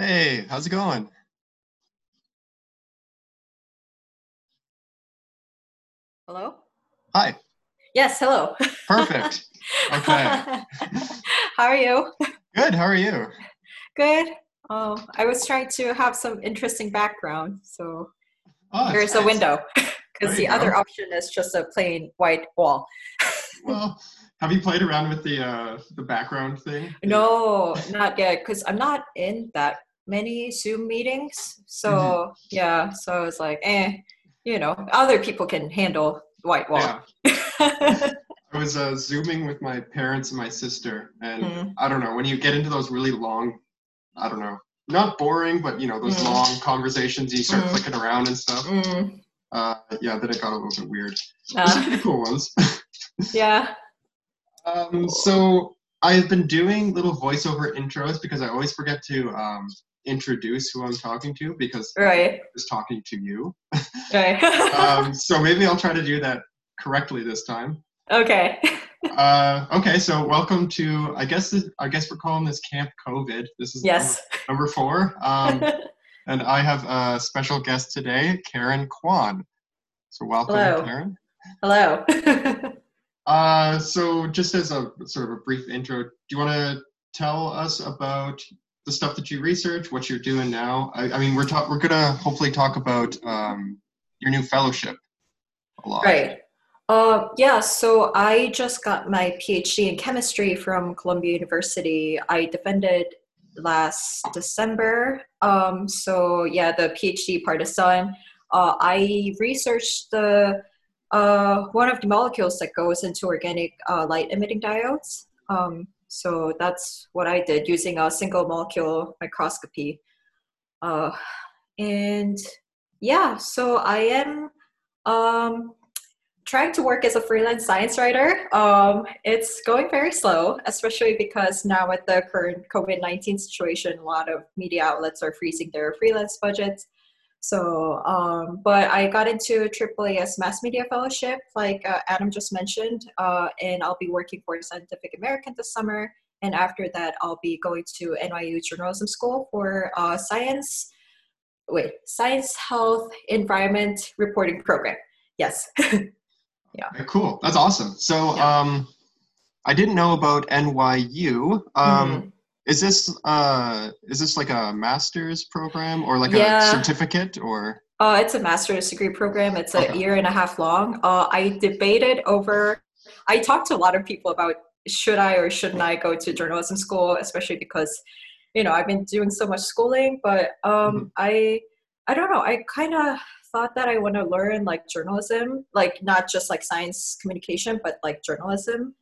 Hey, how's it going? Hello? Hi. Yes, hello. Perfect. Okay. How are you? Good. How are you? Good. Oh, I was trying to have some interesting background, so Oh, here's a window. Because the other option is just a plain white wall. Well, have you played around with the uh, the background thing? No, not yet, because I'm not in that many Zoom meetings. So Mm-hmm. yeah, so I was like, eh, you know, other people can handle white wall. Yeah. I was uh, zooming with my parents and my sister, and Mm. I don't know when you get into those really long, I don't know, not boring, but you know those Mm. long conversations, you start Mm. clicking around and stuff. Mm, Uh, yeah, then it got a little bit weird. Uh, pretty cool ones. yeah. Um, so I've been doing little voiceover intros because I always forget to um, introduce who I'm talking to because Right. I was talking to you. Right. Um, so maybe I'll try to do that correctly this time. okay. Uh, okay, so welcome to I guess this, I guess we're calling this Camp COVID. This is Yes. number, number four, um, and I have a special guest today, Karen Kwon. So welcome, Hello. Karen. Hello. Uh, so just as a sort of a brief intro, do you want to tell us about the stuff that you research, what you're doing now? I, I mean, we're talk, we're gonna hopefully talk about um, your new fellowship a lot. right. Uh, yeah, so I just got my PhD in chemistry from Columbia University. I defended last December. Um, so yeah, the PhD part is done. Uh, I researched the uh, one of the molecules that goes into organic uh, light emitting diodes. Um, so that's what I did using a single molecule microscopy. Uh, and yeah, so I am um, trying to work as a freelance science writer. Um, it's going very slow, especially because now with the current COVID 19 situation, a lot of media outlets are freezing their freelance budgets. So, um, but I got into AAAS Mass Media Fellowship, like uh, Adam just mentioned, uh, and I'll be working for Scientific American this summer. And after that, I'll be going to NYU Journalism School for uh, science, wait, science, health, environment reporting program. Yes. Okay, cool. That's awesome. So Yeah. um, I didn't know about NYU. Um, Mhm. Is this uh, is this like a master's program or like Yeah. a certificate or? Uh, it's a master's degree program. It's a Okay. year and a half long. Uh, I debated over. I talked to a lot of people about should I or shouldn't I go to journalism school, especially because, you know, I've been doing so much schooling. But um, Mhm. I, I don't know. I kind of thought that I want to learn like journalism, like not just like science communication, but like journalism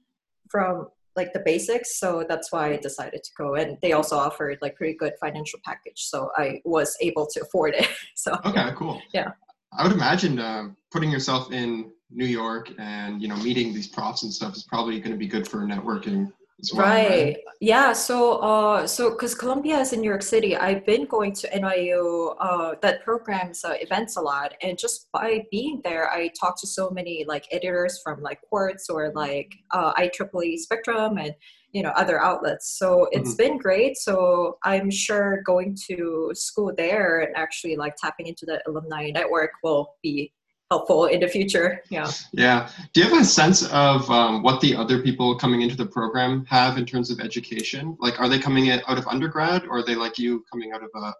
from like the basics. So that's why I decided to go. And they also offered like pretty good financial package, so I was able to afford it. So Okay, cool. Yeah. I would imagine um, putting yourself in New York and you know meeting these props and stuff is probably going to be good for networking well. right yeah so uh so because columbia is in new york city i've been going to nyu uh that programs uh, events a lot and just by being there i talked to so many like editors from like quartz or like uh ieee spectrum and you know other outlets so it's been great so i'm sure going to school there and actually like tapping into the alumni network will be helpful in the future yeah Yeah. Do you have a sense of um, what the other people coming into the program have in terms of education? Like, are they coming in out of undergrad, or are they like you coming out of a, a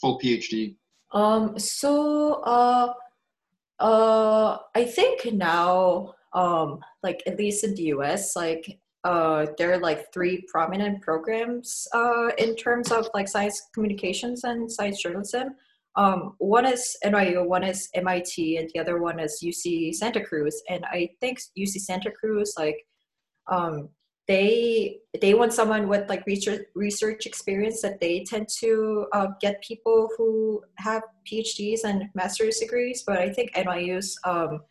full PhD? Um, so uh, uh, I think now, um, like at least in the US, like uh, there are like three prominent programs uh, in terms of like science communications and science journalism. Um, one is NYU, one is MIT, and the other one is UC Santa Cruz. And I think UC Santa Cruz, like, um, they they want someone with like research research experience that they tend to uh, get people who have PhDs and master's degrees. But I think NYU's um,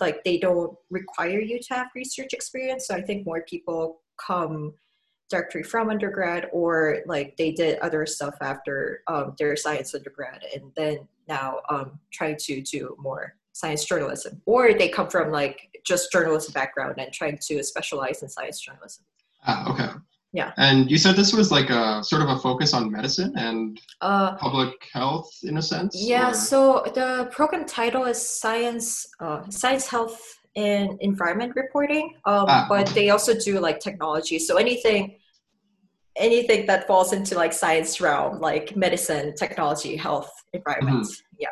like they don't require you to have research experience. So I think more people come directly from undergrad or like they did other stuff after um, their science undergrad and then now um, trying to do more science journalism or they come from like just journalism background and trying to specialize in science journalism Ah, okay. Yeah. And you said this was like a sort of a focus on medicine and Uh, public health in a sense. yeah. or- So the program title is Science, uh, Science, Health, and Environment Reporting. Um, Ah, but okay. they also do like technology. So anything, anything that falls into like science realm, like medicine, technology, health, environment. Mm-hmm. Yeah.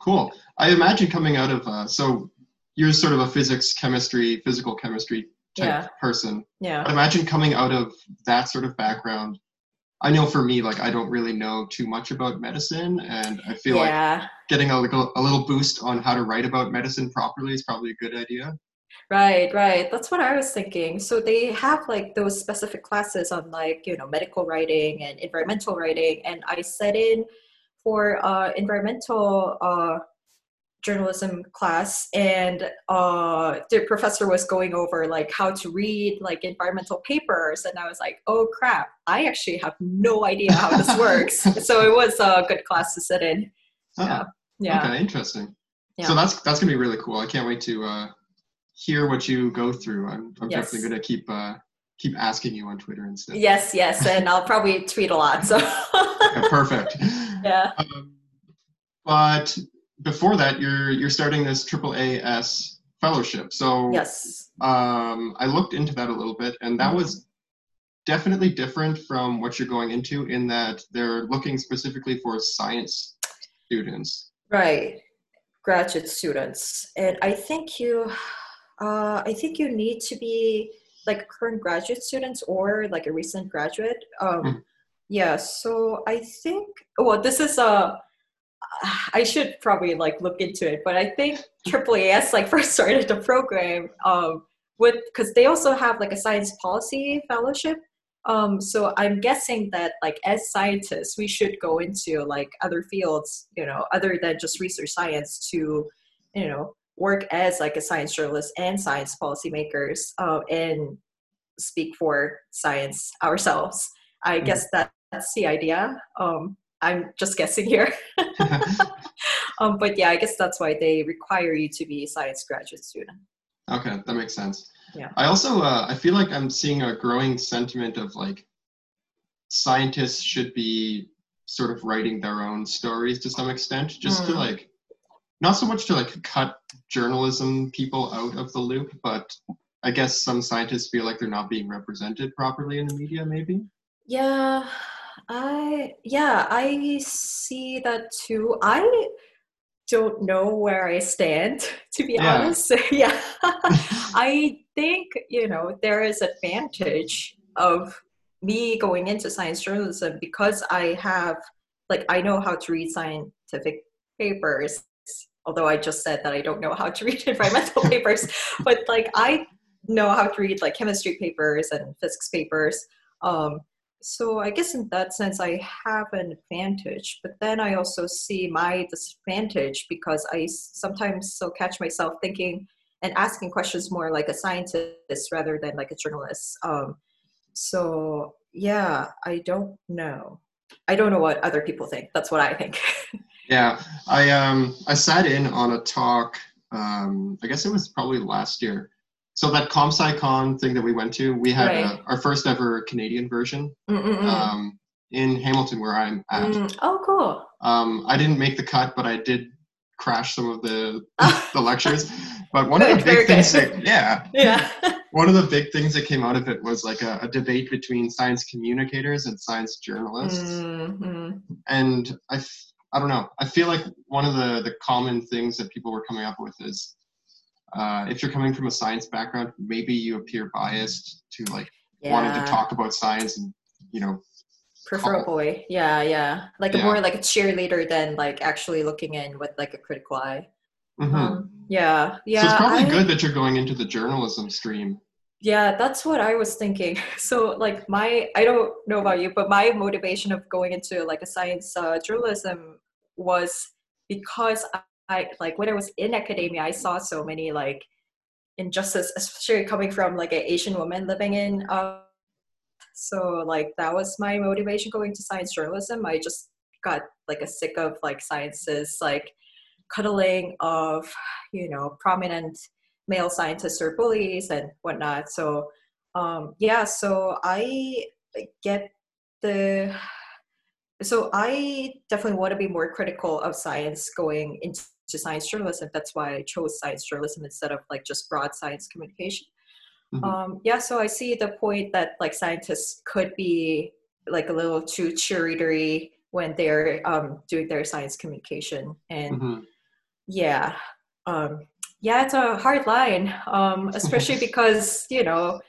Cool. I imagine coming out of uh, so you're sort of a physics, chemistry, physical chemistry type Yeah. person. Yeah. I'd imagine coming out of that sort of background. I know for me, like I don't really know too much about medicine, and I feel like getting a little a little boost on how to write about medicine properly is probably a good idea. Right, right. That's what I was thinking. So they have like those specific classes on like, you know, medical writing and environmental writing. And I set in for uh, environmental uh, journalism class and uh, the professor was going over like how to read like environmental papers. And I was like, oh crap, I actually have no idea how this works. so it was a good class to sit in. Ah, Yeah. Okay, interesting. Yeah. So that's that's gonna be really cool. I can't wait to uh, hear what you go through. I'm, I'm Yes. definitely gonna keep uh, keep asking you on Twitter and stuff. Yes, yes. And I'll probably tweet a lot. So Yeah, perfect. yeah. Um, but before that, you're you're starting this triple AS fellowship. So Yes. um, I looked into that a little bit, and that was definitely different from what you're going into in that they're looking specifically for science students. Right. Graduate students. And I think you uh, I think you need to be like current graduate students or like a recent graduate. Um, Mhm. yeah, so I think well this is a I should probably like look into it, but I think AAAS like first started the program um, with because they also have like a science policy fellowship. Um, so I'm guessing that like as scientists, we should go into like other fields, you know, other than just research science to, you know, work as like a science journalist and science policymakers uh, and speak for science ourselves. I Mhm. guess that that's the idea. Um, I'm just guessing here. um, but yeah, I guess that's why they require you to be a science graduate student. Okay, that makes sense. Yeah. I also uh, I feel like I'm seeing a growing sentiment of like scientists should be sort of writing their own stories to some extent, just to Mm. like not so much to like cut journalism people out of the loop, but I guess some scientists feel like they're not being represented properly in the media, maybe. Yeah, I yeah, I see that too. I don't know where I stand, to be Yeah. honest. yeah. I think, you know, there is advantage of me going into science journalism because I have like I know how to read scientific papers, although I just said that I don't know how to read environmental papers, but like I know how to read like chemistry papers and physics papers. Um, so I guess in that sense, I have an advantage. But then I also see my disadvantage because I sometimes so catch myself thinking and asking questions more like a scientist rather than like a journalist. Um, so yeah, I don't know. I don't know what other people think. That's what I think. Yeah, I um I sat in on a talk. Um, I guess it was probably last year. So that ComSciCon thing that we went to, we had Right. uh, our first ever Canadian version um, in Hamilton, where I'm at. Mm. Oh, cool. Um, I didn't make the cut, but I did crash some of the the lectures. But one of the big things that yeah, yeah. one of the big things that came out of it was like a, a debate between science communicators and science journalists. Mm-hmm. and I, f- I don't know. I feel like one of the the common things that people were coming up with is, uh, if you're coming from a science background, maybe you appear biased to like wanting to talk about science and you know. preferably yeah yeah like a Yeah. more like a cheerleader than like actually looking in with like a critical eye mhm. um, yeah yeah so it's probably I- good that you're going into the journalism stream. Yeah that's what i was thinking so like my i don't know about you but my motivation of going into like a science uh, journalism was because I like when I was in academia, I saw so many like injustice, especially coming from like an Asian woman living in. Uh, so like that was my motivation going to science journalism. I just got like a sick of like sciences like cuddling of you know prominent male scientists or bullies and whatnot. So um, yeah, so I get the so I definitely want to be more critical of science going into science journalism. That's why I chose science journalism instead of like just broad science communication. Mm-hmm. Um, yeah, so I see the point that like scientists could be like a little too cheerleadery when they're um, doing their science communication, and mm-hmm. yeah, um, yeah, it's a hard line, um, especially because you know,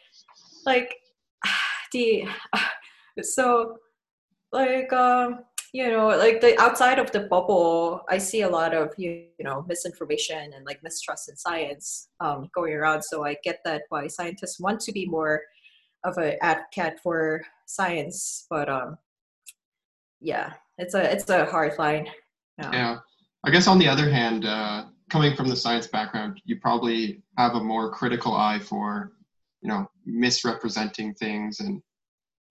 like the so like um you know like the outside of the bubble i see a lot of you, you know misinformation and like mistrust in science um, going around. So i get that why scientists want to be more of an advocate for science but um yeah it's a it's a hard line. Yeah, yeah. i guess on the other hand uh coming from the science background you probably have a more critical eye for you know misrepresenting things and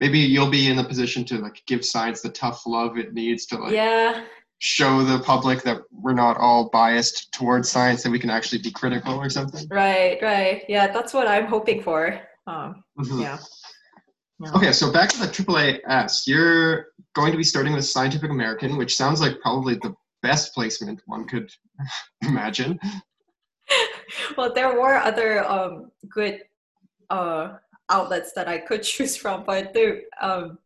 maybe you'll be in the position to like give science the tough love it needs to like yeah. show the public that we're not all biased towards science that we can actually be critical or something. Right right. Yeah that's what i'm hoping for. Um, mm-hmm. yeah. yeah. Okay so back to the AAAS you're going to be starting with scientific american which sounds like probably the best placement one could imagine well there were other um, good uh, outlets that I could choose from, but they, um,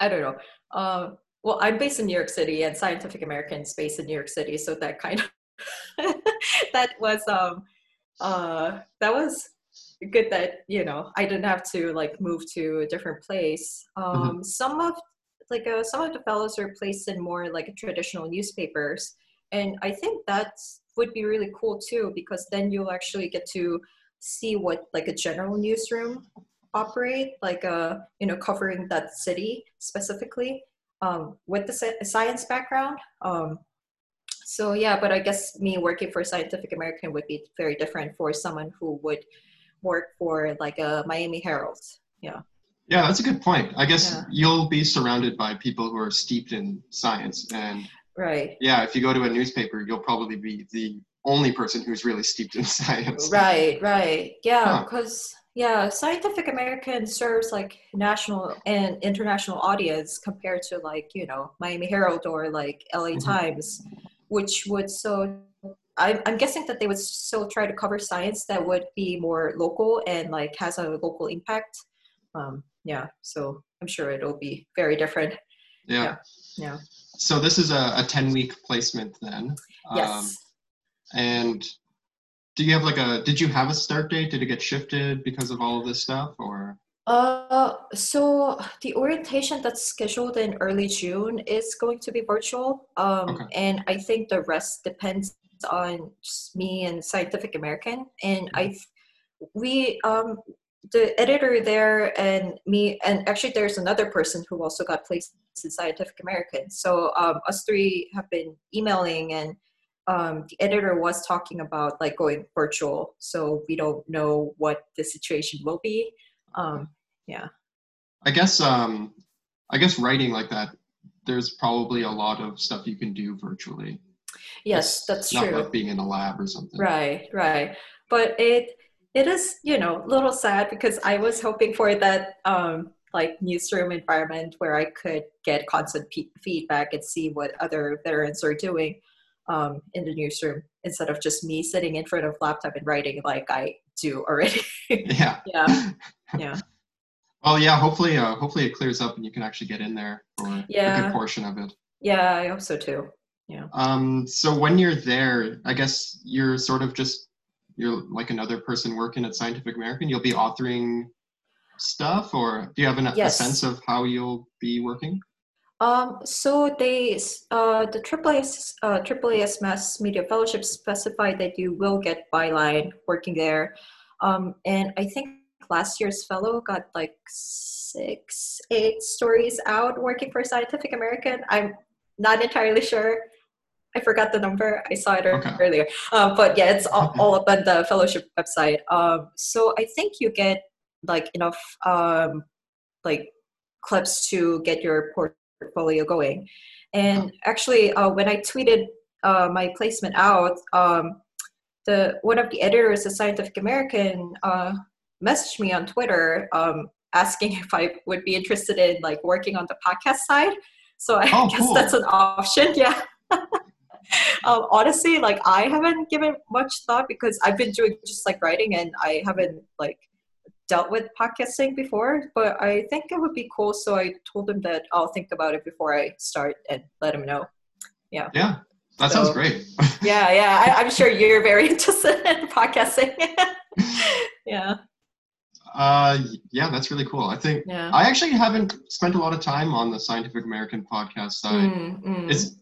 I don't know. Uh, well, I'm based in New York City, and Scientific American is based in New York City, so that kind of that was um, uh, that was good that you know I didn't have to like move to a different place. Um, mm-hmm. Some of like uh, some of the fellows are placed in more like traditional newspapers, and I think that would be really cool too because then you'll actually get to see what like a general newsroom operate, like uh, you know, covering that city specifically um, with the science background. Um, so yeah, but I guess me working for Scientific American would be very different for someone who would work for like a Miami Herald. Yeah. Yeah, that's a good point. I guess yeah. you'll be surrounded by people who are steeped in science and right. Yeah, if you go to a newspaper, you'll probably be the only person who's really steeped in science. Right, right. Yeah, because yeah, Scientific American serves like national and international audience compared to like, you know, Miami Herald or like LA mm-hmm. Times, which would so I'm, I'm guessing that they would still try to cover science that would be more local and like has a local impact. Um, yeah, so I'm sure it'll be very different. Yeah. Yeah. yeah. So this is a, a 10 week placement then. Yes. Um, and do you have like a did you have a start date did it get shifted because of all of this stuff or uh so the orientation that's scheduled in early june is going to be virtual um okay. and i think the rest depends on me and scientific american and i mm-hmm. we um the editor there and me and actually there's another person who also got placed in scientific american so um, us three have been emailing and um, the editor was talking about like going virtual, so we don't know what the situation will be. Um, yeah. I guess um, I guess writing like that, there's probably a lot of stuff you can do virtually. Yes, that's not true. Not like being in a lab or something. Right, right. But it it is you know a little sad because I was hoping for that um, like newsroom environment where I could get constant feedback and see what other veterans are doing um, in the newsroom instead of just me sitting in front of laptop and writing like I do already. yeah. Yeah. Yeah. well, yeah. Hopefully, uh, hopefully it clears up and you can actually get in there for yeah. a good portion of it. Yeah, I hope so too. Yeah. Um. So when you're there, I guess you're sort of just you're like another person working at Scientific American. You'll be authoring stuff, or do you have an, yes. a sense of how you'll be working? Um, so they, uh, the AAAS, uh, AAAS Mass Media Fellowship specified that you will get byline working there. Um, and I think last year's fellow got like six, eight stories out working for Scientific American. I'm not entirely sure. I forgot the number. I saw it okay. earlier. Uh, but yeah, it's all, all, up on the fellowship website. Um, so I think you get like enough um, like clips to get your portfolio going. And actually, uh, when I tweeted uh, my placement out, um, the one of the editors of Scientific American uh, messaged me on Twitter um, asking if I would be interested in like working on the podcast side. So I Oh, guess cool. that's an option. Yeah. um, honestly, like I haven't given much thought because I've been doing just like writing and I haven't like dealt with podcasting before, but I think it would be cool. So I told him that I'll think about it before I start and let him know. Yeah, Yeah. that sounds great. Yeah, yeah. I, I'm sure you're very interested in podcasting. yeah, Uh, yeah, that's really cool. I think yeah. I actually haven't spent a lot of time on the Scientific American podcast side. Mm, mm. Is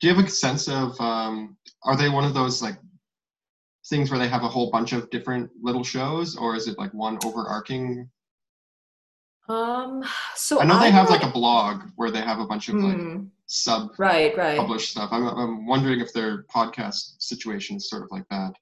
do you have a sense of um, are they one of those like things where they have a whole bunch of different little shows, or is it like one overarching? um, so I know they I'm have not- like a blog where they have a bunch of like Mm, sub right, right. published stuff. I'm, I'm wondering if their podcast situation is sort of like that.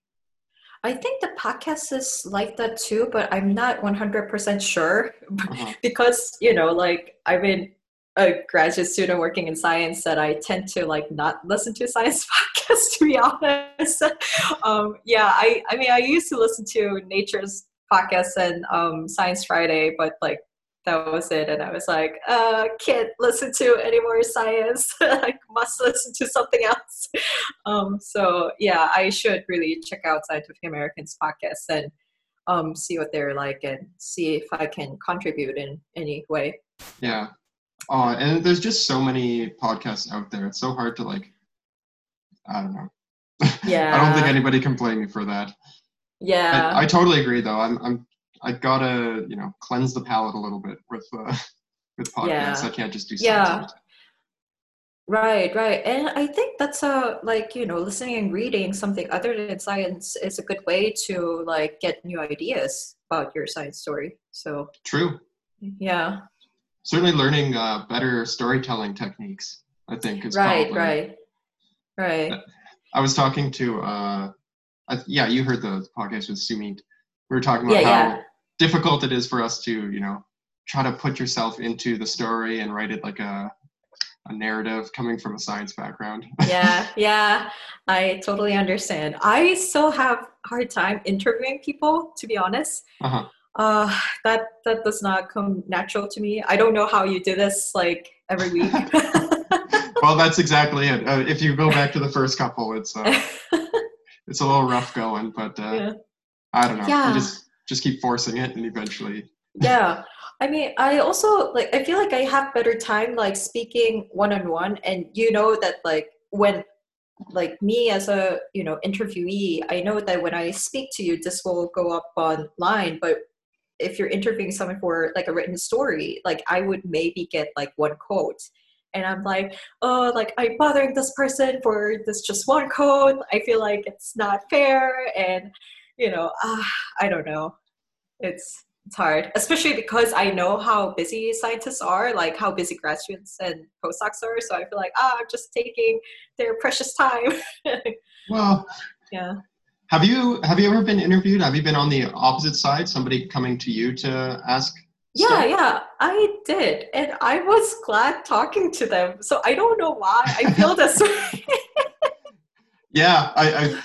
I think the podcast is like that too, but I'm not 100% sure Uh-huh. because, you know, like I've been a graduate student working in science that I tend to like not listen to science podcasts to be honest. um, yeah, I, I mean, I used to listen to Nature's podcast and um, Science Friday, but like that was it. And I was like, uh, can't listen to any more science. I must listen to something else. Um, so yeah, I should really check out Scientific American's podcast and um, see what they're like and see if I can contribute in any way. Yeah. Oh, and there's just so many podcasts out there. It's so hard to like. I don't know. Yeah. I don't think anybody can blame me for that. Yeah. I, I totally agree, though. I'm, I'm, I gotta, you know, cleanse the palate a little bit with, uh, with podcasts. Yeah. I can't just do science. Yeah. Right, right. And I think that's a like, you know, listening and reading something other than science is a good way to like get new ideas about your science story. So, True. yeah. Certainly, learning uh, better storytelling techniques. I think is Right, probably. right. Right. I was talking to, uh, I, yeah, you heard the podcast with Sumit. We were talking about Yeah, how yeah. difficult it is for us to, you know, try to put yourself into the story and write it like a, a narrative coming from a science background. yeah, yeah. I totally understand. I still have hard time interviewing people, to be honest. Uh-huh. Uh, that that does not come natural to me. I don't know how you do this like every week. well, that's exactly it. Uh, if you go back to the first couple, it's uh, it's a little rough going, but uh, Yeah. I don't know. Yeah. You just just keep forcing it, and eventually, yeah i mean i also like i feel like i have better time like speaking one-on-one and you know that like when like me as a you know interviewee i know that when i speak to you this will go up online but if you're interviewing someone for like a written story like i would maybe get like one quote and i'm like oh like i'm bothering this person for this just one quote i feel like it's not fair and you know uh, i don't know it's it's hard, especially because I know how busy scientists are, like how busy graduates and postdocs are. So I feel like, ah, I'm just taking their precious time. well, yeah. Have you have you ever been interviewed? Have you been on the opposite side? Somebody coming to you to ask? Yeah, stuff? yeah, I did. And I was glad talking to them. So I don't know why I feel this way. Yeah, I, I,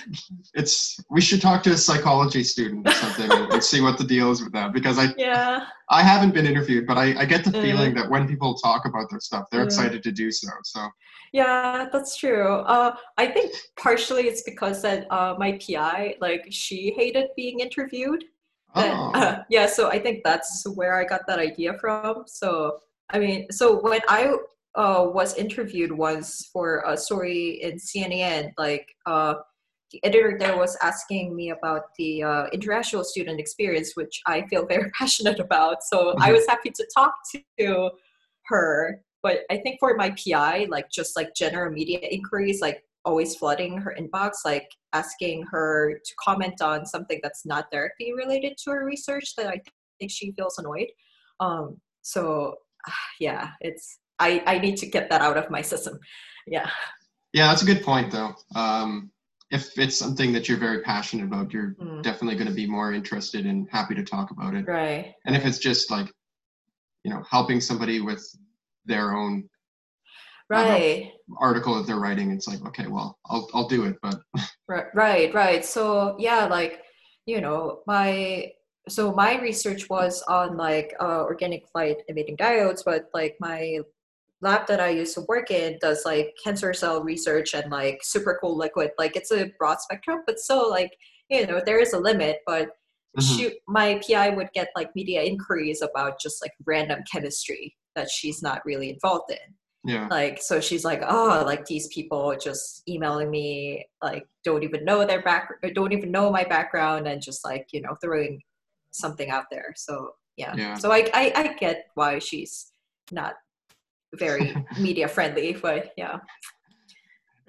it's we should talk to a psychology student or something and, see what the deal is with that because I yeah. I haven't been interviewed, but I, I get the Mm. feeling that when people talk about their stuff, they're Mm. excited to do so. So Yeah, that's true. Uh, I think partially it's because that uh, my PI, like, she hated being interviewed. But, oh, uh, yeah, so I think that's where I got that idea from. So, I mean, so when I uh, was interviewed once for a story in CNN, like, uh, the editor there was asking me about the uh, international student experience, which I feel very passionate about. So I Mhm. was happy to talk to her. But I think for my PI, like just like general media inquiries, like always flooding her inbox, like asking her to comment on something that's not directly related to her research that I think she feels annoyed. Um, so yeah, it's I, I need to get that out of my system. Yeah. yeah, that's a good point though. Um, if it's something that you're very passionate about, you're Mm. definitely going to be more interested and happy to talk about it. Right. And if it's just like, you know, helping somebody with their own Right. article that they're writing, it's like, okay, well, I'll I'll do it, but Right, right, right. So yeah, like you know, my so my research was on like uh, organic light emitting diodes, but like my lab that I used to work in does like cancer cell research and like super cool liquid. Like it's a broad spectrum, but so like you know there is a limit. But mm-hmm. she, my PI would get like media inquiries about just like random chemistry that she's not really involved in. Yeah. Like so she's like, oh, like these people just emailing me, like don't even know their back, don't even know my background, and just like you know throwing something out there. So yeah. yeah. So I, I I get why she's not very media friendly, but yeah.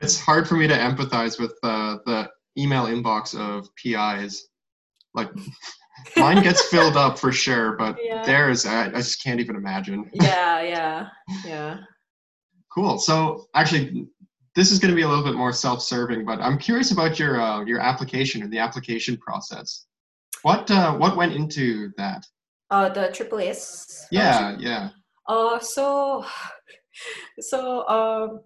It's hard for me to empathize with uh, the email inbox of PIs. Like mine gets filled up for sure, but yeah. theirs I, I just can't even imagine. Yeah, yeah, yeah. Cool. So actually, this is going to be a little bit more self-serving, but I'm curious about your uh, your application and the application process. What uh, what went into that? Uh, the AAAS. Yeah, yeah. Uh, so, so um,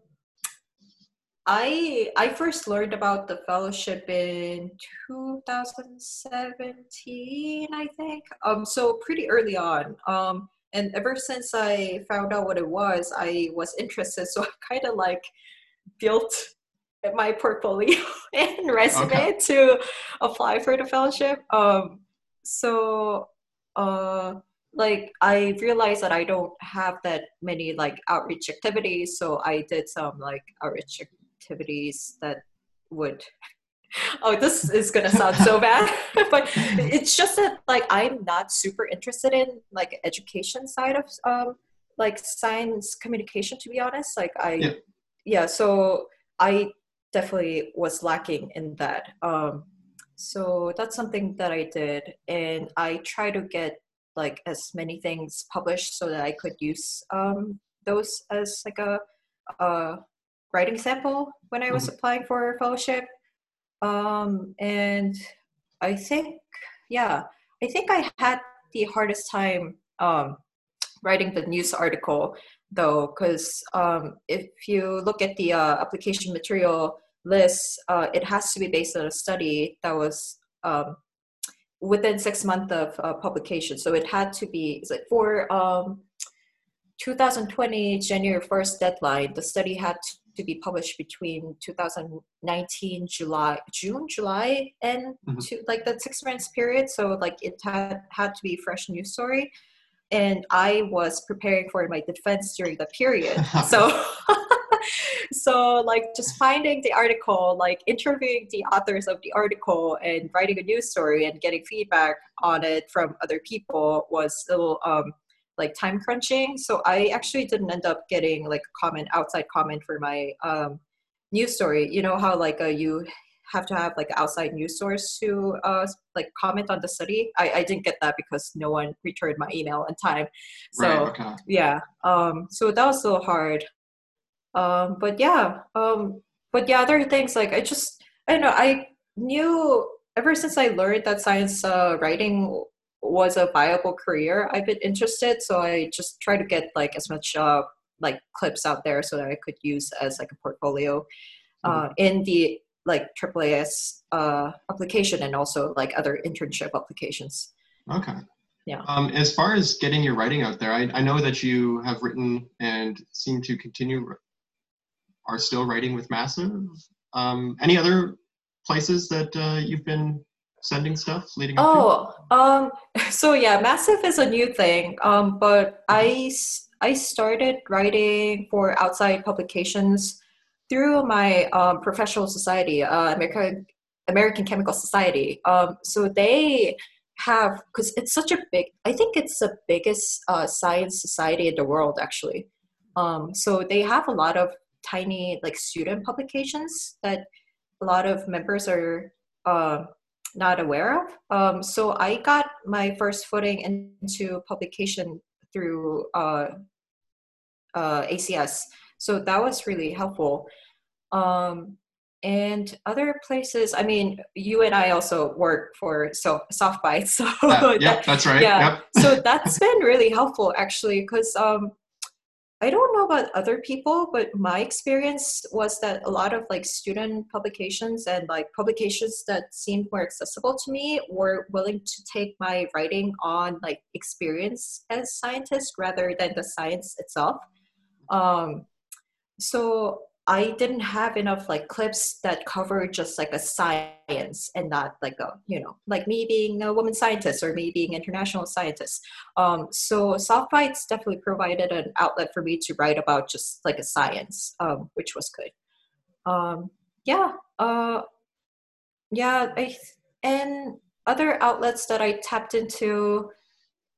I I first learned about the fellowship in 2017, I think. Um, so pretty early on. Um, and ever since I found out what it was, I was interested. So I kind of like built my portfolio and resume okay. to apply for the fellowship. Um, so uh, like I realized that I don't have that many like outreach activities, so I did some like outreach activities that would oh this is gonna sound so bad but it's just that like i'm not super interested in like education side of um like science communication to be honest like i yeah, yeah so i definitely was lacking in that um so that's something that i did and i try to get like as many things published so that i could use um those as like a, a writing sample when i was mm-hmm. applying for fellowship um, and I think, yeah, I think I had the hardest time um, writing the news article though, because um, if you look at the uh, application material list, uh, it has to be based on a study that was um, within six months of uh, publication. So it had to be, is it for um, 2020 January 1st deadline, the study had to to be published between 2019 July, June, July, and mm-hmm. to like that six months period. So like it had had to be fresh news story, and I was preparing for my defense during the period. so. so like just finding the article like interviewing the authors of the article and writing a news story and getting feedback on it from other people was still um, like time crunching. So I actually didn't end up getting like a comment outside comment for my um, news story. You know how like uh, you have to have like outside news source to uh, like comment on the study. I, I didn't get that because no one returned my email in time. So right, okay. yeah, um, so that was a little hard. Um, but yeah, um, but yeah, other things like I just I don't know I knew ever since I learned that science uh, writing was a viable career, I've been interested. So I just try to get like as much uh, like clips out there so that I could use as like a portfolio uh, mm-hmm. in the like AAAS uh, application and also like other internship applications. Okay. Yeah. Um, as far as getting your writing out there, I, I know that you have written and seem to continue, are still writing with Massive. Um, any other places that uh, you've been sending stuff leading up oh um so yeah massive is a new thing um but i i started writing for outside publications through my um, professional society uh, american american chemical society. Um so they have because it's such a big i think it's the biggest uh, science society in the world actually. Um so they have a lot of tiny like student publications that a lot of members are uh, not aware of. Um, so I got my first footing into publication through uh, uh, ACS. So that was really helpful. Um, and other places, I mean, you and I also work for so Softbites. So uh, yeah, that's right. Yeah. Yep. so that's been really helpful actually, because um, I don't know about other people, but my experience was that a lot of like student publications and like publications that seemed more accessible to me were willing to take my writing on like experience as scientist rather than the science itself. Um, so I didn't have enough like clips that cover just like a science and not like a you know like me being a woman scientist or me being international scientist. Um, so Softbites definitely provided an outlet for me to write about just like a science, um, which was good. Um, yeah, uh, yeah, I and other outlets that I tapped into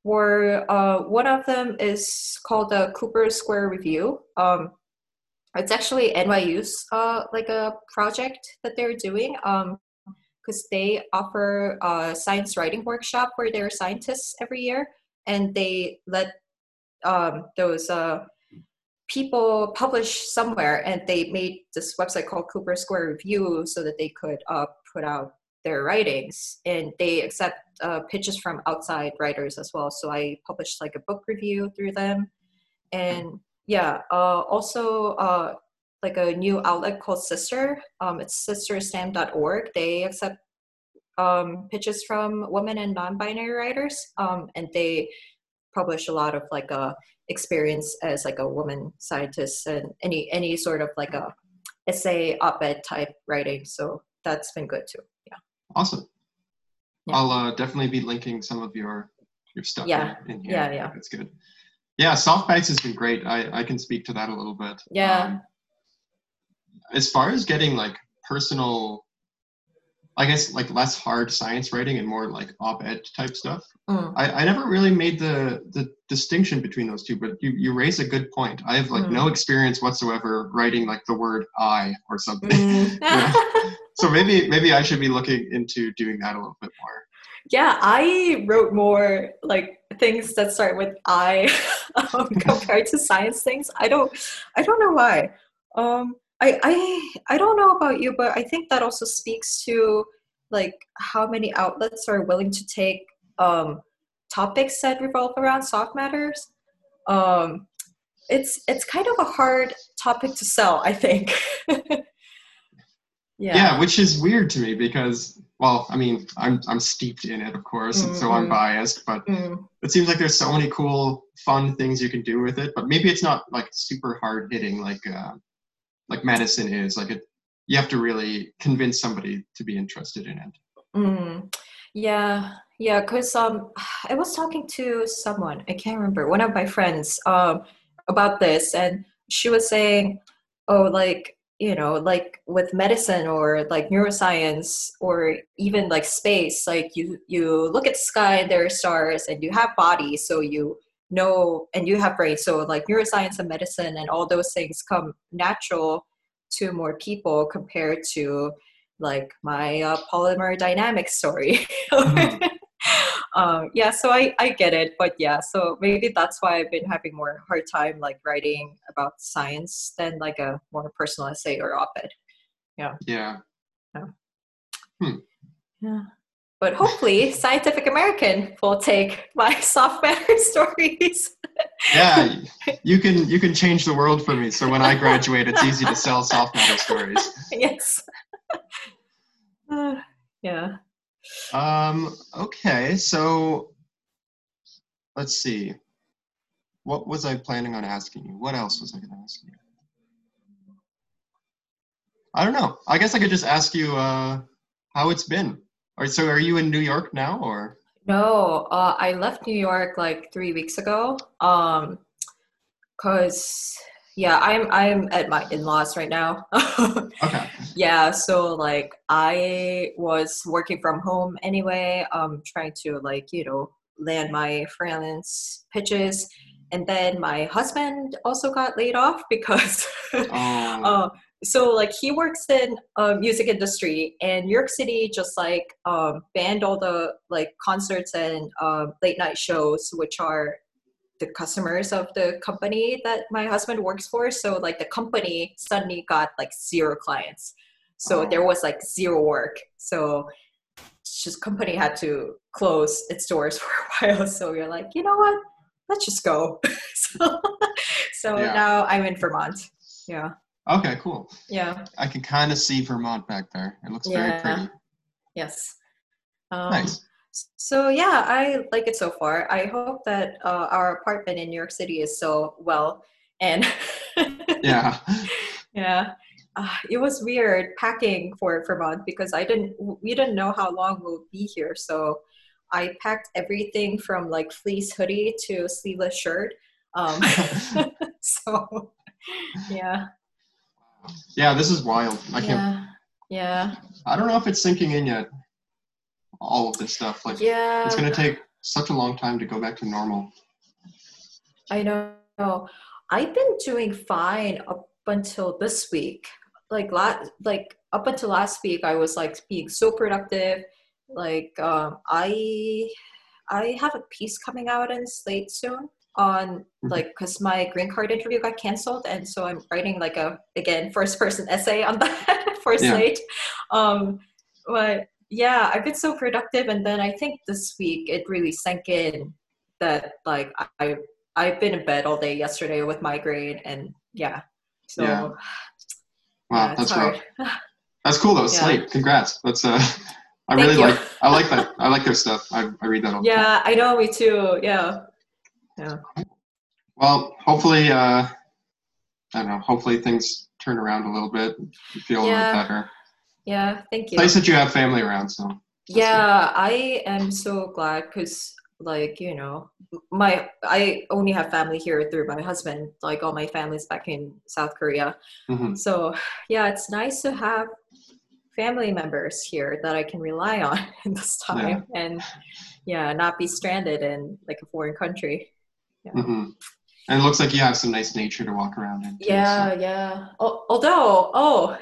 were uh, one of them is called the Cooper Square Review. Um, it's actually NYU's uh, like a project that they're doing because um, they offer a science writing workshop where there are scientists every year and they let um, those uh, people publish somewhere and they made this website called Cooper Square Review so that they could uh, put out their writings and they accept uh, pitches from outside writers as well. So i published like a book review through them and yeah uh, also uh, like a new outlet called sister um, it's sisterstam.org they accept um, pitches from women and non-binary writers um, and they publish a lot of like a uh, experience as like a woman scientist and any any sort of like a essay op-ed type writing so that's been good too yeah. Awesome. Yeah. i'll uh, definitely be linking some of your your stuff yeah. in, in here. Yeah yeah. That's good yeah, soft Softbites has been great. I, I can speak to that a little bit. Yeah. Um, as far as getting like personal, I guess like less hard science writing and more like op-ed type stuff. Mm. I, I never really made the the distinction between those two, but you, you raise a good point. I have like mm. no experience whatsoever writing like the word I or something. Mm. so maybe maybe I should be looking into doing that a little bit more. Yeah, I wrote more like things that start with I um, compared to science things. I don't, I don't know why. Um, I, I, I don't know about you, but I think that also speaks to like how many outlets are willing to take um, topics that revolve around soft matters. Um, it's it's kind of a hard topic to sell, I think. yeah. yeah, which is weird to me because well, I mean, I'm I'm steeped in it, of course, mm-hmm. and so I'm mm-hmm. biased. But mm. it seems like there's so many cool, fun things you can do with it. But maybe it's not like super hard hitting, like uh, like medicine is. Like it, you have to really convince somebody to be interested in it. Mm. Yeah, yeah. Cause um, I was talking to someone I can't remember one of my friends um about this, and she was saying, oh, like you know like with medicine or like neuroscience or even like space like you you look at the sky and there are stars and you have bodies so you know and you have brains so like neuroscience and medicine and all those things come natural to more people compared to like my uh, polymer dynamics story mm-hmm. Um, yeah, so I, I get it, but yeah, so maybe that's why I've been having more hard time like writing about science than like a more personal essay or op-ed. Yeah. Yeah. Yeah. Hmm. Yeah. But hopefully, Scientific American will take my soft matter stories. yeah, you can you can change the world for me. So when I graduate, it's easy to sell soft matter stories. Yes. Uh, yeah. Um, okay, so let's see. What was I planning on asking you? What else was I going to ask you? I don't know. I guess I could just ask you uh, how it's been. All right, so, are you in New York now, or? No, uh, I left New York like three weeks ago. Um, cause yeah i'm i'm at my in-laws right now. Okay. Yeah so like i was working from home anyway um trying to like you know land my freelance pitches. And then my husband also got laid off because oh. uh, so like he works in uh, music industry and new york city just like um, banned all the like concerts and uh, late night shows which are the customers of the company that my husband works for. So like the company suddenly got like zero clients. So oh. there was like zero work. So just company had to close its doors for a while. So you're like, you know what? let's just go. so so Yeah. now I'm in Vermont. Yeah. Okay, cool. Yeah. I can kind of see Vermont back there. It looks very pretty. Yes. Um, Nice. So yeah, I like it so far. I hope that uh, our apartment in New York City is so well. And Yeah. yeah, uh, it was weird packing for Vermont because I didn't. We didn't know how long we'll be here, so I packed everything from like fleece hoodie to sleeveless shirt. Um, so yeah, yeah, this is wild. I can't. yeah, yeah, I don't know if it's sinking in yet. All of this stuff, like yeah. it's gonna take such a long time to go back to normal. I know. I've been doing fine up until this week. Like last, like up until last week, I was like being so productive. Like um, I, I have a piece coming out in Slate soon on Mhm. like because my green card interview got canceled, and so I'm writing like a again first person essay on that for Yeah. Slate. Um, but yeah, I've been so productive, and then I think this week it really sank in that like I I've been in bed all day yesterday with migraine and yeah. So Yeah. yeah, Wow, it's that's hard. rough. That's cool though. Yeah. Slate, congrats. That's uh, I Thank really you. like. I like that. I like their stuff. I, I read that all yeah, I know me too. Yeah. Yeah. Well, hopefully, uh, I don't know. Hopefully things turn around a little bit. You feel a Yeah. little better. Yeah, thank you. Nice that you have family around. So Yeah, I am so glad because like, you know, my I only have family here through my husband. Like all my family's back in South Korea. mhm. So, yeah, it's nice to have family members here that I can rely on in this time and yeah, not be stranded in like a foreign country. Mhm. and it looks like you have some nice nature to walk around in. too, Yeah, so- yeah. Al- although, oh,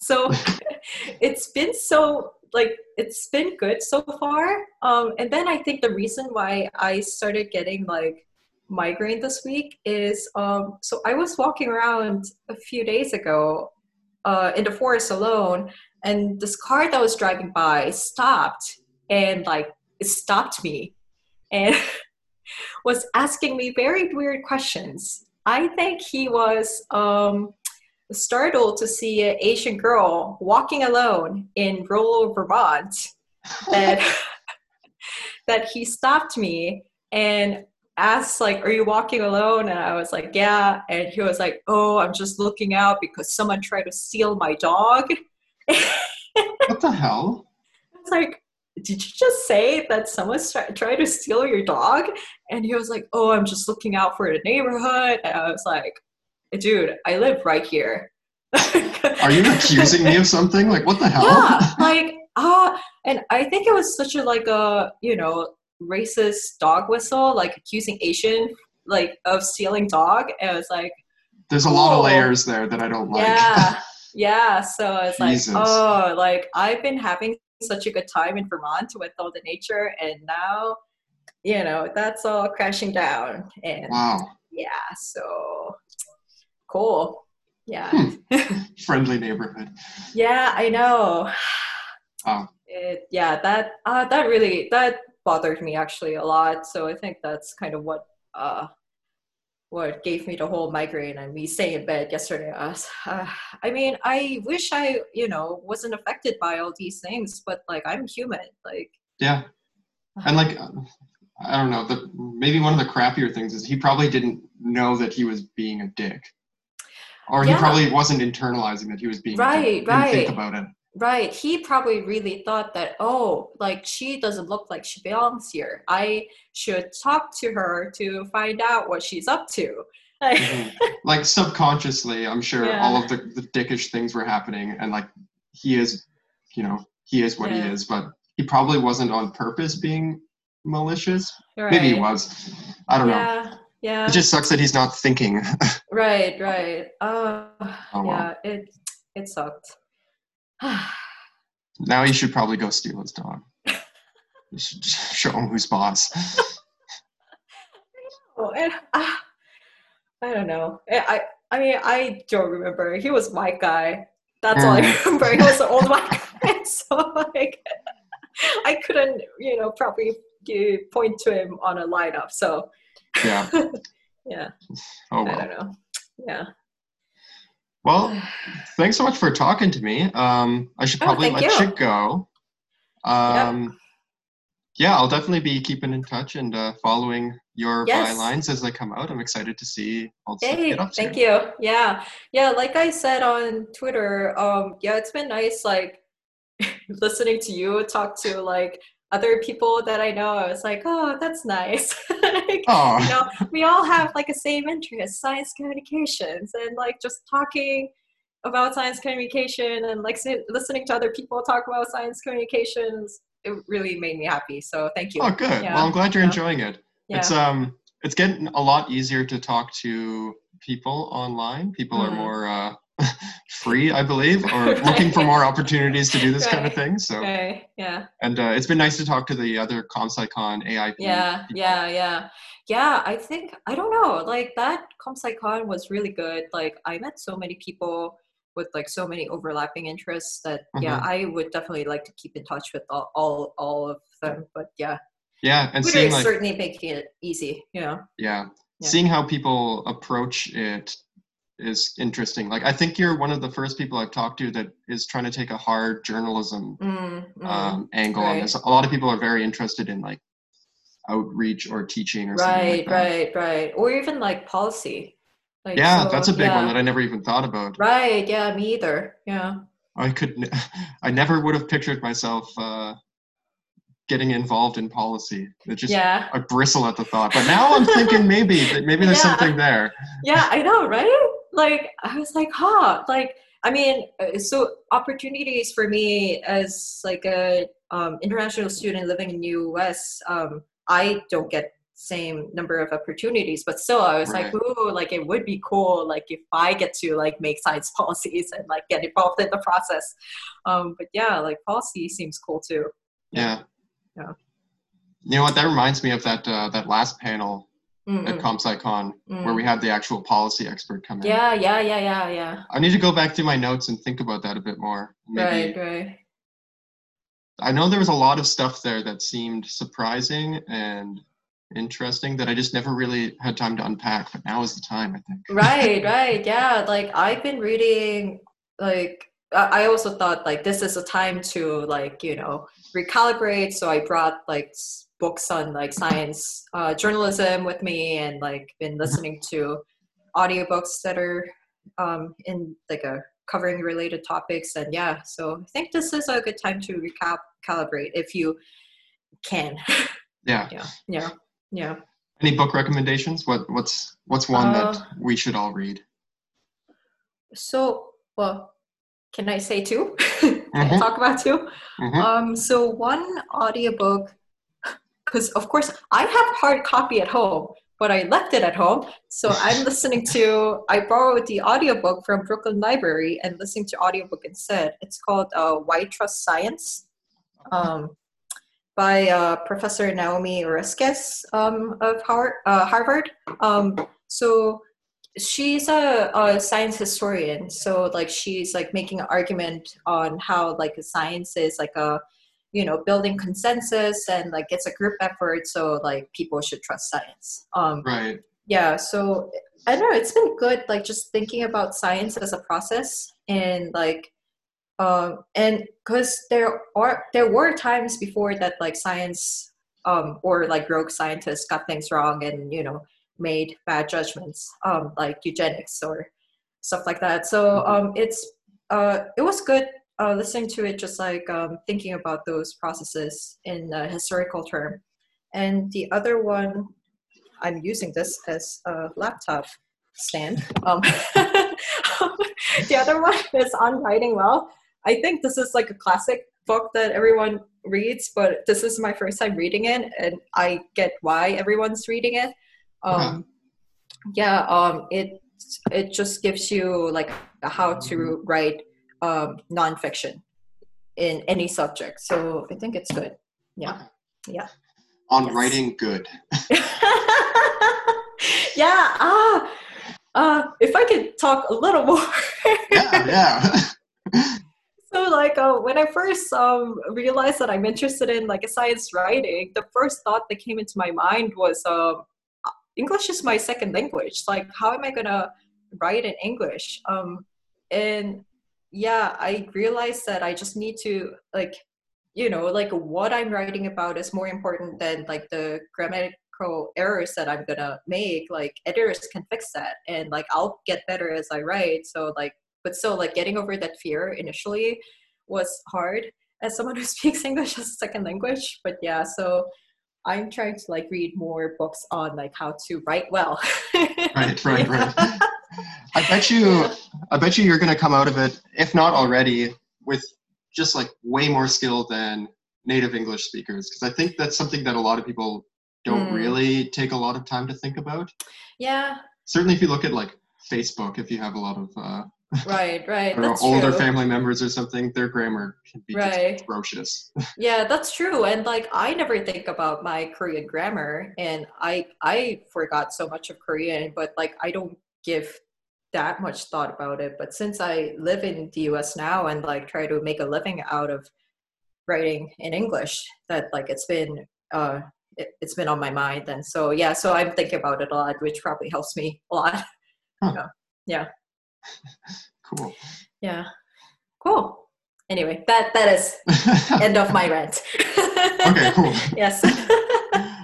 so it's been so like it's been good so far. Um, and then I think the reason why I started getting like migraine this week is um, so I was walking around a few days ago uh, in the forest alone, and this car that was driving by stopped and like it stopped me and was asking me very weird questions. I think he was um, startled to see an Asian girl walking alone in rural Vermont. That that he stopped me and asked like, "Are you walking alone?" And I was like, "Yeah." And he was like, "Oh, I'm just looking out because someone tried to steal my dog." What the hell? It's like, did you just say that someone's try- trying to steal your dog? And he was like, oh, I'm just looking out for the neighborhood. And I was like, dude, I live right here. Are you accusing me of something? Like what the hell? Yeah, like, ah, and I think it was such a, like, a, you know, racist dog whistle, like accusing Asian, like, of stealing dog. And I was like, There's a lot of layers there that I don't like. yeah, yeah. So I was like, oh, like I've been having such a good time in Vermont with all the nature, and now, you know, that's all crashing down. And wow. yeah, so cool. Yeah, Hmm. Friendly neighborhood. yeah, I know. Wow. It, yeah, that uh, that really that bothered me actually a lot. So I think that's kind of what uh, what gave me the whole migraine and me staying in bed yesterday. I, was, uh, I mean, I wish I you know wasn't affected by all these things, but like I'm human. Like Yeah. And like I don't know, the maybe one of the crappier things is he probably didn't know that he was being a dick. Or he probably wasn't internalizing that he was being a Right. Didn't think right. about it. Right. He probably really thought that, oh, like she doesn't look like she belongs here. I should talk to her to find out what she's up to. Like, Mhm. like subconsciously, I'm sure Yeah. all of the, the dickish things were happening and like he is, you know, he is what Yeah. he is, but he probably wasn't on purpose being malicious. right. Maybe he was. I don't know. Yeah. It just sucks that he's not thinking. right. Right. Uh, Oh, wow. yeah. It it sucked. now he should probably go steal his dog. You should just show him who's boss. Oh, and, ah, I don't know. I, I I mean, I don't remember. He was white guy. That's all I Mm. remember. He was an old white guy. So like, I couldn't, you know, probably uh, point to him on a lineup. So Yeah. yeah. Oh I don't know. Yeah. Well, thanks so much for talking to me. Um, I should Oh, probably thank let you. you go. Um, Yeah, I'll definitely be keeping in touch and uh, following your Yes. bylines as they come out. I'm excited to see all the stuff Hey, up thank you. Yeah. Yeah, like I said on Twitter, um, yeah, it's been nice like listening to you talk to like other people that I know. I was like, oh, that's nice. like, Oh, you know, we all have like a same interest, science communications, and like just talking about science communication and like listening to other people talk about science communications. It really made me happy. So thank you. oh, good. Yeah. Well, I'm glad you're Yeah. enjoying it. Yeah. It's um, it's getting a lot easier to talk to people online. People are Mm. more uh, free, I believe, or looking for more opportunities to do this kind of thing. So, okay. Yeah. and uh, it's been nice to talk to the other ComSciCon AIP. Yeah, people. yeah, yeah. Yeah, Yeah, I think I don't know. Like that ComSciCon was really good. Like I met so many people with like so many overlapping interests that yeah, Mm-hmm. I would definitely like to keep in touch with all all, all of them. But yeah, Yeah, and Twitter seeing like certainly making it easy. You know. yeah, Yeah. seeing how people approach it is interesting. Like I think you're one of the first people I've talked to that is trying to take a hard journalism Mm, mm. um, angle on this. A lot of people are very interested in like outreach or teaching or something right, like right, right. Or even like policy. Like, Yeah, so, that's a big one that I never even thought about. Right. Yeah. Me either. Yeah. I could, I never would have pictured myself uh, getting involved in policy. It just, yeah. I bristle at the thought. But now I'm thinking maybe maybe there's Yeah. something there. yeah i know right like i was like huh like i mean uh, so opportunities for me as like a um, international student living in us um, i don't get same number of opportunities but still i was like Right. ooh like it would be cool like if i get to like make science policies and like get involved in the process um, but yeah like policy seems cool too Yeah. Yeah. You know what? That reminds me of that uh, that last panel Mm, at mm, ComSciCon mm. where we had the actual policy expert come in. yeah yeah yeah yeah yeah I need to go back to my notes and think about that a bit more. Maybe right right I know there was a lot of stuff there that seemed surprising and interesting that I just never really had time to unpack. But now is the time, I think. right right yeah like i've been reading like i also thought like this is a time to like you know recalibrate so i brought like books on like science uh, journalism with me and like been listening to audiobooks that are um, in like a covering related topics and yeah so i think this is a good time to recap calibrate if you can Yeah. yeah yeah yeah Any book recommendations? What what's what's one Uh, that we should all read? So, well, can I say two? can I Mhm. talk about 2 Mhm. Um, so one audiobook, because of course I have hard copy at home, but I left it at home. So I'm listening to, I borrowed the audiobook from Brooklyn Library and listening to audiobook instead. It's called uh, Why Trust Science um, by uh, Professor Naomi Oreskes um, of Howard, uh, Harvard. Um, so she's a, a science historian so like she's like making an argument on how like science is like a you know building consensus and like it's a group effort so like people should trust science. Um Right. yeah so i don't know it's been good like just thinking about science as a process and like um and because there are there were times before that like science um or like rogue scientists got things wrong and you know made bad judgments um like eugenics or stuff like that. So um it's uh it was good uh listening to it just like um thinking about those processes in a historical term. And the other one i'm using this as a laptop stand. Um the other one is on writing well. I think this is like a classic book that everyone reads but this is my first time reading it and i get why everyone's reading it. Um yeah um it it just gives you like how to write um nonfiction in any subject so i think it's good yeah yeah On Yes. writing good. yeah ah uh if i could talk a little more Yeah, yeah. So like uh, when I first um, realized that I'm interested in like a science writing, the first thought that came into my mind was um, English is my second language. Like, how am I gonna write in English? Um, and yeah, I realized that I just need to like, you know, like what I'm writing about is more important than like the grammatical errors that I'm gonna make. Like, editors can fix that, and like I'll get better as I write. So like, but still, like getting over that fear initially was hard as someone who speaks English as a second language. But yeah, so I'm trying to like read more books on like how to write well. right, right, right. I bet you, I bet you, you're going to come out of it, if not already, with just like way more skill than native English speakers. Because I think that's something that a lot of people don't mm. really take a lot of time to think about. Yeah. Certainly, if you look at like Facebook, if you have a lot of uh, right right know, older true. family members or something their grammar can be right. atrocious yeah that's true and like i never think about my korean grammar and i i forgot so much of korean but like i don't give that much thought about it but since i live in the us now and like try to make a living out of writing in english that like it's been uh it, has been on my mind and so yeah so i'm thinking about it a lot which probably helps me a lot huh. yeah. yeah cool. Yeah. Cool. Anyway, that that is end of my rant. okay, cool. yes.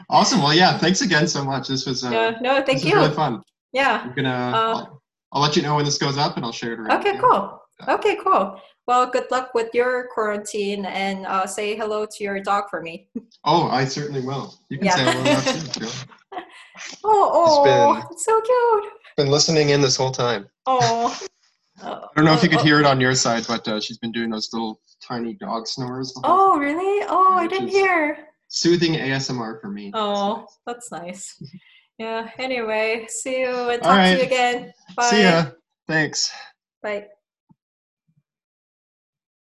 awesome. Well, yeah. Thanks again so much. This was uh, no, no, thank you. really fun. Yeah. I'm gonna. Uh, I'll, I'll, let you know when this goes up, and I'll share it around. Okay, cool. Okay, cool. Well, good luck with your quarantine, and uh, say hello to your dog for me. Oh, I certainly will. You can yeah. say hello to him too. oh, oh, been, so cute. Been listening in this whole time. Oh. I don't know if you could hear it on your side, but uh, she's been doing those little tiny dog snores. Oh, really? Oh, I didn't hear. Soothing ASMR for me. Oh, that's nice. yeah. Anyway, see you and talk right. to you again. Bye. See ya. Thanks. Bye.